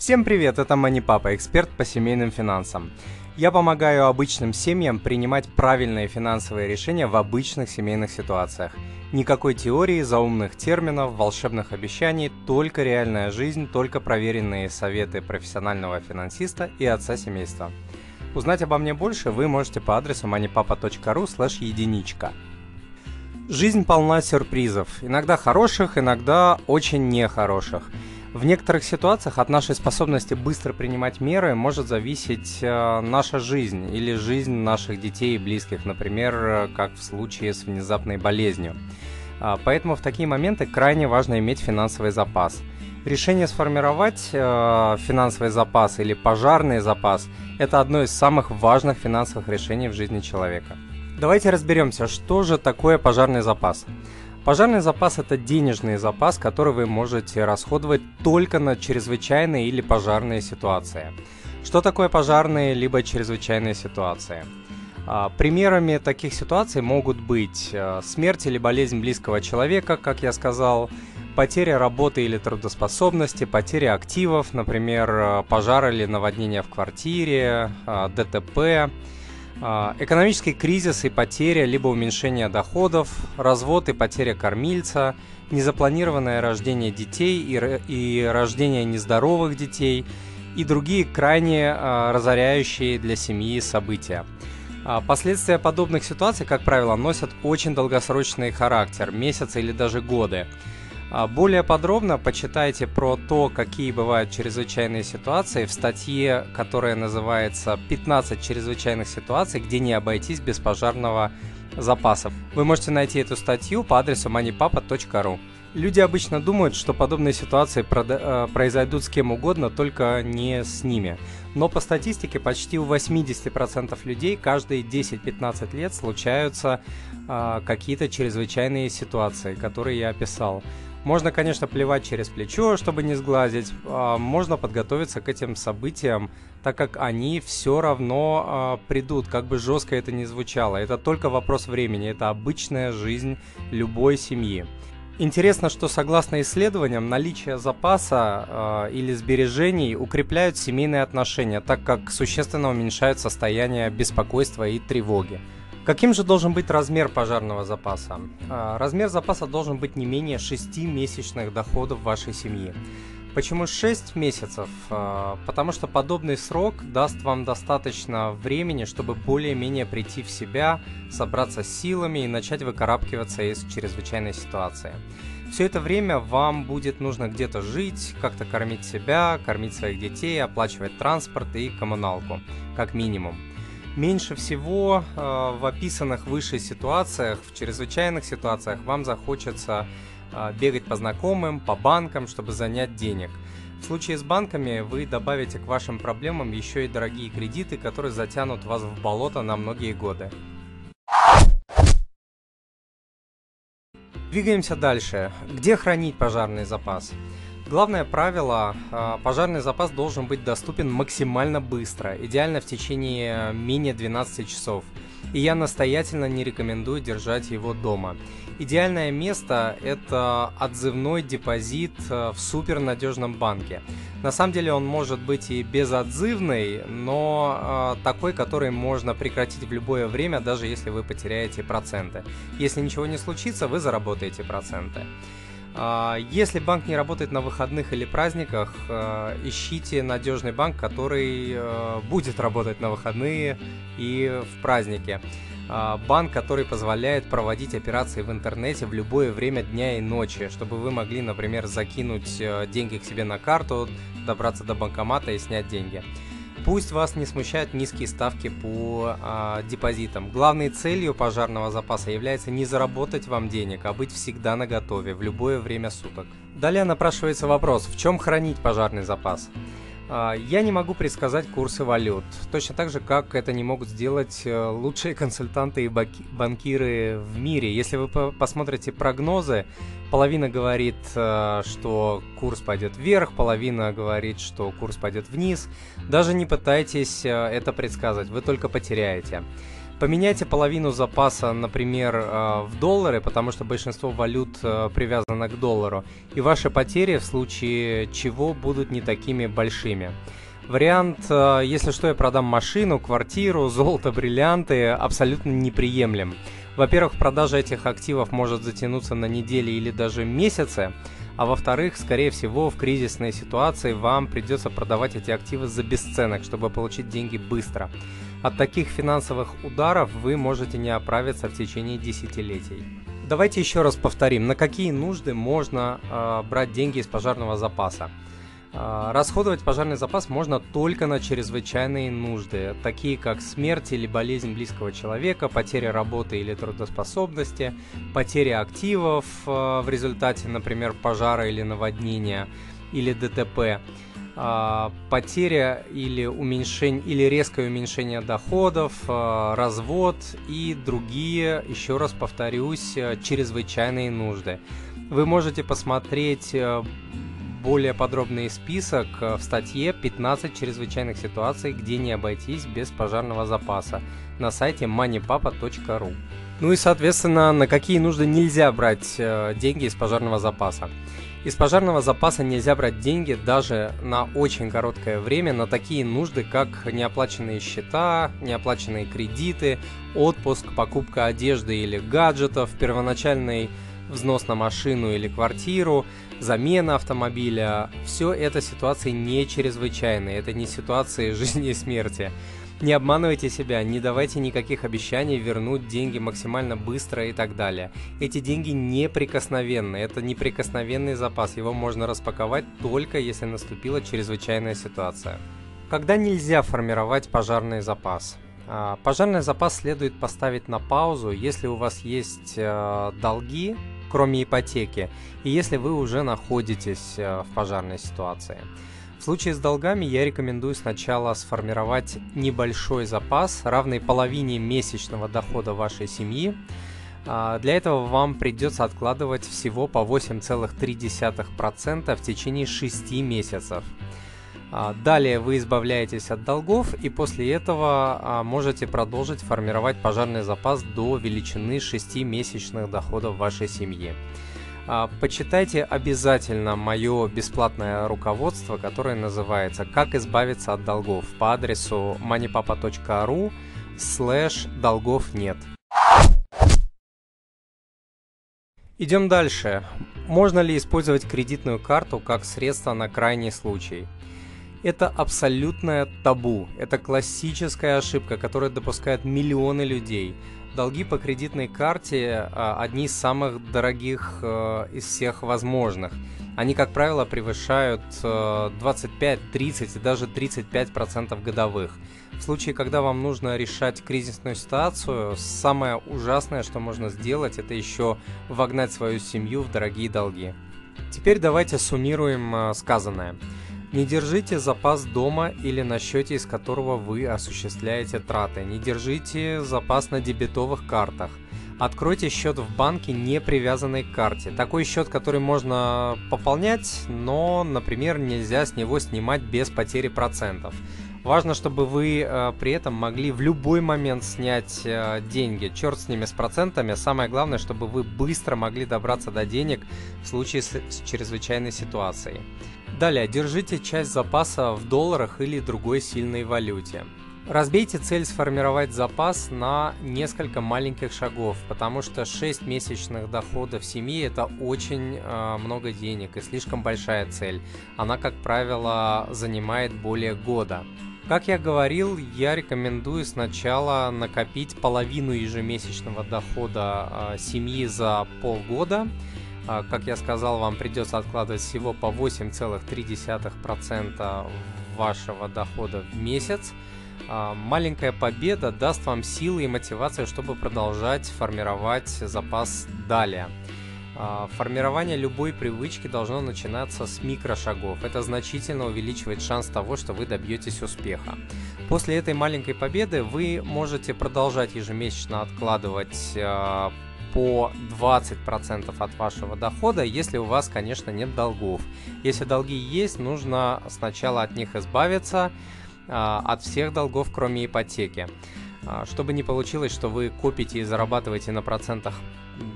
Всем привет, это Мани Папа, эксперт по семейным финансам. Я помогаю обычным семьям принимать правильные финансовые решения в обычных семейных ситуациях. Никакой теории, заумных терминов, волшебных обещаний, только реальная жизнь, только проверенные советы профессионального финансиста и отца семейства. Узнать обо мне больше вы можете по адресу moneypapa.ru слэш единичка. Жизнь полна сюрпризов, иногда хороших, иногда очень нехороших – в некоторых ситуациях от нашей способности быстро принимать меры может зависеть э, наша жизнь или жизнь наших детей и близких, например, э, как в случае с внезапной болезнью. А, поэтому в такие моменты крайне важно иметь финансовый запас. Решение сформировать э, финансовый запас или пожарный запас – это одно из самых важных финансовых решений в жизни человека. Давайте разберемся, что же такое пожарный запас. Пожарный запас – это денежный запас, который вы можете расходовать только на чрезвычайные или пожарные ситуации. Что такое пожарные либо чрезвычайные ситуации? А, примерами таких ситуаций могут быть э, смерть или болезнь близкого человека, как я сказал, потеря работы или трудоспособности, потеря активов, например, э, пожар или наводнение в квартире, э, ДТП, экономический кризис и потеря либо уменьшение доходов, развод и потеря кормильца, незапланированное рождение детей и, и рождение нездоровых детей и другие крайне а, разоряющие для семьи события. А, последствия подобных ситуаций, как правило, носят очень долгосрочный характер, месяцы или даже годы. А более подробно почитайте про то, какие бывают чрезвычайные ситуации в статье, которая называется «15 чрезвычайных ситуаций, где не обойтись без пожарного запаса». Вы можете найти эту статью по адресу moneypapa.ru. Люди обычно думают, что подобные ситуации э, произойдут с кем угодно, только не с ними. Но по статистике почти у 80% людей каждые 10-15 лет случаются э, какие-то чрезвычайные ситуации, которые я описал. Можно, конечно, плевать через плечо, чтобы не сглазить. А, можно подготовиться к этим событиям, так как они все равно а, придут, как бы жестко это ни звучало. Это только вопрос времени, это обычная жизнь любой семьи. Интересно, что согласно исследованиям, наличие запаса э, или сбережений укрепляют семейные отношения, так как существенно уменьшают состояние беспокойства и тревоги. Каким же должен быть размер пожарного запаса? А, размер запаса должен быть не менее 6 месячных доходов вашей семьи. Почему 6 месяцев? А, потому что подобный срок даст вам достаточно времени, чтобы более-менее прийти в себя, собраться с силами и начать выкарабкиваться из чрезвычайной ситуации. Все это время вам будет нужно где-то жить, как-то кормить себя, кормить своих детей, оплачивать транспорт и коммуналку, как минимум. Меньше всего э, в описанных выше ситуациях, в чрезвычайных ситуациях вам захочется э, бегать по знакомым, по банкам, чтобы занять денег. В случае с банками вы добавите к вашим проблемам еще и дорогие кредиты, которые затянут вас в болото на многие годы. Двигаемся дальше. Где хранить пожарный запас? Главное правило, а, пожарный запас должен быть доступен максимально быстро, идеально в течение менее 12 часов. И я настоятельно не рекомендую держать его дома. Идеальное место – это отзывной депозит а, в супернадежном банке. На самом деле он может быть и безотзывный, но э, такой, который можно прекратить в любое время, даже если вы потеряете проценты. Если ничего не случится, вы заработаете проценты. А, если банк не работает на выходных или праздниках, а, ищите надежный банк, который а, будет работать на выходные и в праздники. Банк, который позволяет проводить операции в интернете в любое время дня и ночи, чтобы вы могли, например, закинуть деньги к себе на карту, добраться до банкомата и снять деньги. Пусть вас не смущают низкие ставки по а, депозитам. Главной целью пожарного запаса является не заработать вам денег, а быть всегда на готове в любое время суток. Далее напрашивается вопрос, в чем хранить пожарный запас? А, я не могу предсказать курсы валют, точно так же, как это не могут сделать э, лучшие консультанты и банкиры в мире. Если вы посмотрите прогнозы, половина говорит, э, что курс пойдет вверх, половина говорит, что курс пойдет вниз. Даже не пытайтесь э, это предсказывать, вы только потеряете. Поменяйте половину запаса, например, э, в доллары, потому что большинство валют э, привязано к доллару, и ваши потери в случае чего будут не такими большими. Вариант, э, если что, я продам машину, квартиру, золото, бриллианты, абсолютно неприемлем. Во-первых, продажа этих активов может затянуться на недели или даже месяцы, а во-вторых, скорее всего, в кризисной ситуации вам придется продавать эти активы за бесценок, чтобы получить деньги быстро. От таких финансовых ударов вы можете не оправиться в течение десятилетий. Давайте еще раз повторим, на какие нужды можно э, брать деньги из пожарного запаса. Э, расходовать пожарный запас можно только на чрезвычайные нужды, такие как смерть или болезнь близкого человека, потеря работы или трудоспособности, потеря активов э, в результате, например, пожара или наводнения или ДТП потеря или уменьшение или резкое уменьшение доходов, а, развод и другие, еще раз повторюсь, э, чрезвычайные нужды. Вы можете посмотреть э, более подробный список э, в статье 15 чрезвычайных ситуаций, где не обойтись без пожарного запаса на сайте moneypapa.ru. Ну и, соответственно, на какие нужды нельзя брать деньги из пожарного запаса. Из пожарного запаса нельзя брать деньги даже на очень короткое время на такие нужды, как неоплаченные счета, неоплаченные кредиты, отпуск, покупка одежды или гаджетов, первоначальный взнос на машину или квартиру, замена автомобиля. Все это ситуации не чрезвычайные, это не ситуации жизни и смерти. Не обманывайте себя, не давайте никаких обещаний вернуть деньги максимально быстро и так далее. Эти деньги неприкосновенны, это неприкосновенный запас, его можно распаковать только если наступила чрезвычайная ситуация. Когда нельзя формировать пожарный запас? А, пожарный запас следует поставить на паузу, если у вас есть э, долги, кроме ипотеки, и если вы уже находитесь э, в пожарной ситуации. В случае с долгами я рекомендую сначала сформировать небольшой запас, равный половине месячного дохода вашей семьи. А, для этого вам придется откладывать всего по 8,3% в течение 6 месяцев. А, далее вы избавляетесь от долгов и после этого а, можете продолжить формировать пожарный запас до величины 6 месячных доходов вашей семьи. А, почитайте обязательно мое бесплатное руководство, которое называется «Как избавиться от долгов» по адресу moneypapa.ru слэш долгов нет. Идем дальше. Можно ли использовать кредитную карту как средство на крайний случай? Это абсолютное табу. Это классическая ошибка, которую допускают миллионы людей – долги по кредитной карте а, одни из самых дорогих э, из всех возможных. Они, как правило, превышают 25, 30 и даже 35% процентов годовых. В случае, когда вам нужно решать кризисную ситуацию, самое ужасное, что можно сделать, это еще вогнать свою семью в дорогие долги. Теперь давайте суммируем э, сказанное. Не держите запас дома или на счете, из которого вы осуществляете траты. Не держите запас на дебетовых картах. Откройте счет в банке, не привязанный к карте. Такой счет, который можно пополнять, но, например, нельзя с него снимать без потери процентов. Важно, чтобы вы э, при этом могли в любой момент снять э, деньги. Черт с ними с процентами. Самое главное, чтобы вы быстро могли добраться до денег в случае с, с чрезвычайной ситуацией. Далее, держите часть запаса в долларах или другой сильной валюте. Разбейте цель сформировать запас на несколько маленьких шагов, потому что 6 месячных доходов семьи это очень э, много денег и слишком большая цель. Она, как правило, занимает более года. Как я говорил, я рекомендую сначала накопить половину ежемесячного дохода э, семьи за полгода как я сказал, вам придется откладывать всего по 8,3% вашего дохода в месяц. А, маленькая победа даст вам силы и мотивацию, чтобы продолжать формировать запас далее. А, формирование любой привычки должно начинаться с микрошагов. Это значительно увеличивает шанс того, что вы добьетесь успеха. После этой маленькой победы вы можете продолжать ежемесячно откладывать по 20% от вашего дохода, если у вас, конечно, нет долгов. Если долги есть, нужно сначала от них избавиться, а, от всех долгов, кроме ипотеки. А, чтобы не получилось, что вы копите и зарабатываете на процентах,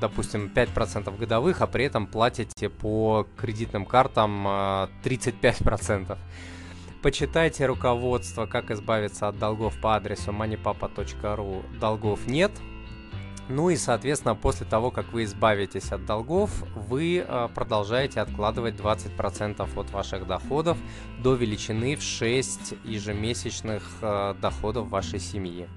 допустим, 5% годовых, а при этом платите по кредитным картам 35%. А, Почитайте руководство «Как избавиться от долгов» по адресу moneypapa.ru. Долгов нет, ну и, соответственно, после того, как вы избавитесь от долгов, вы э, продолжаете откладывать 20% от ваших доходов до величины в 6 ежемесячных э, доходов вашей семьи.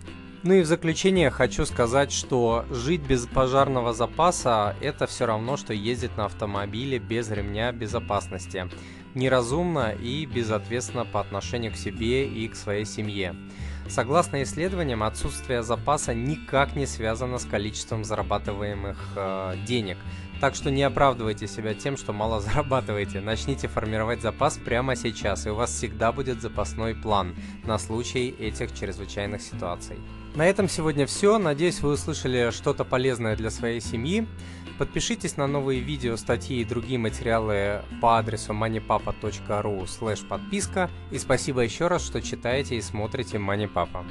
Ну и в заключение хочу сказать, что жить без пожарного запаса – это все равно, что ездить на автомобиле без ремня безопасности. Неразумно и безответственно по отношению к себе и к своей семье. Согласно исследованиям, отсутствие запаса никак не связано с количеством зарабатываемых э, денег. Так что не оправдывайте себя тем, что мало зарабатываете. Начните формировать запас прямо сейчас, и у вас всегда будет запасной план на случай этих чрезвычайных ситуаций. На этом сегодня все. Надеюсь, вы услышали что-то полезное для своей семьи. Подпишитесь на новые видео, статьи и другие материалы по адресу moneypapa.ru подписка. И спасибо еще раз, что читаете и смотрите MoneyPapa.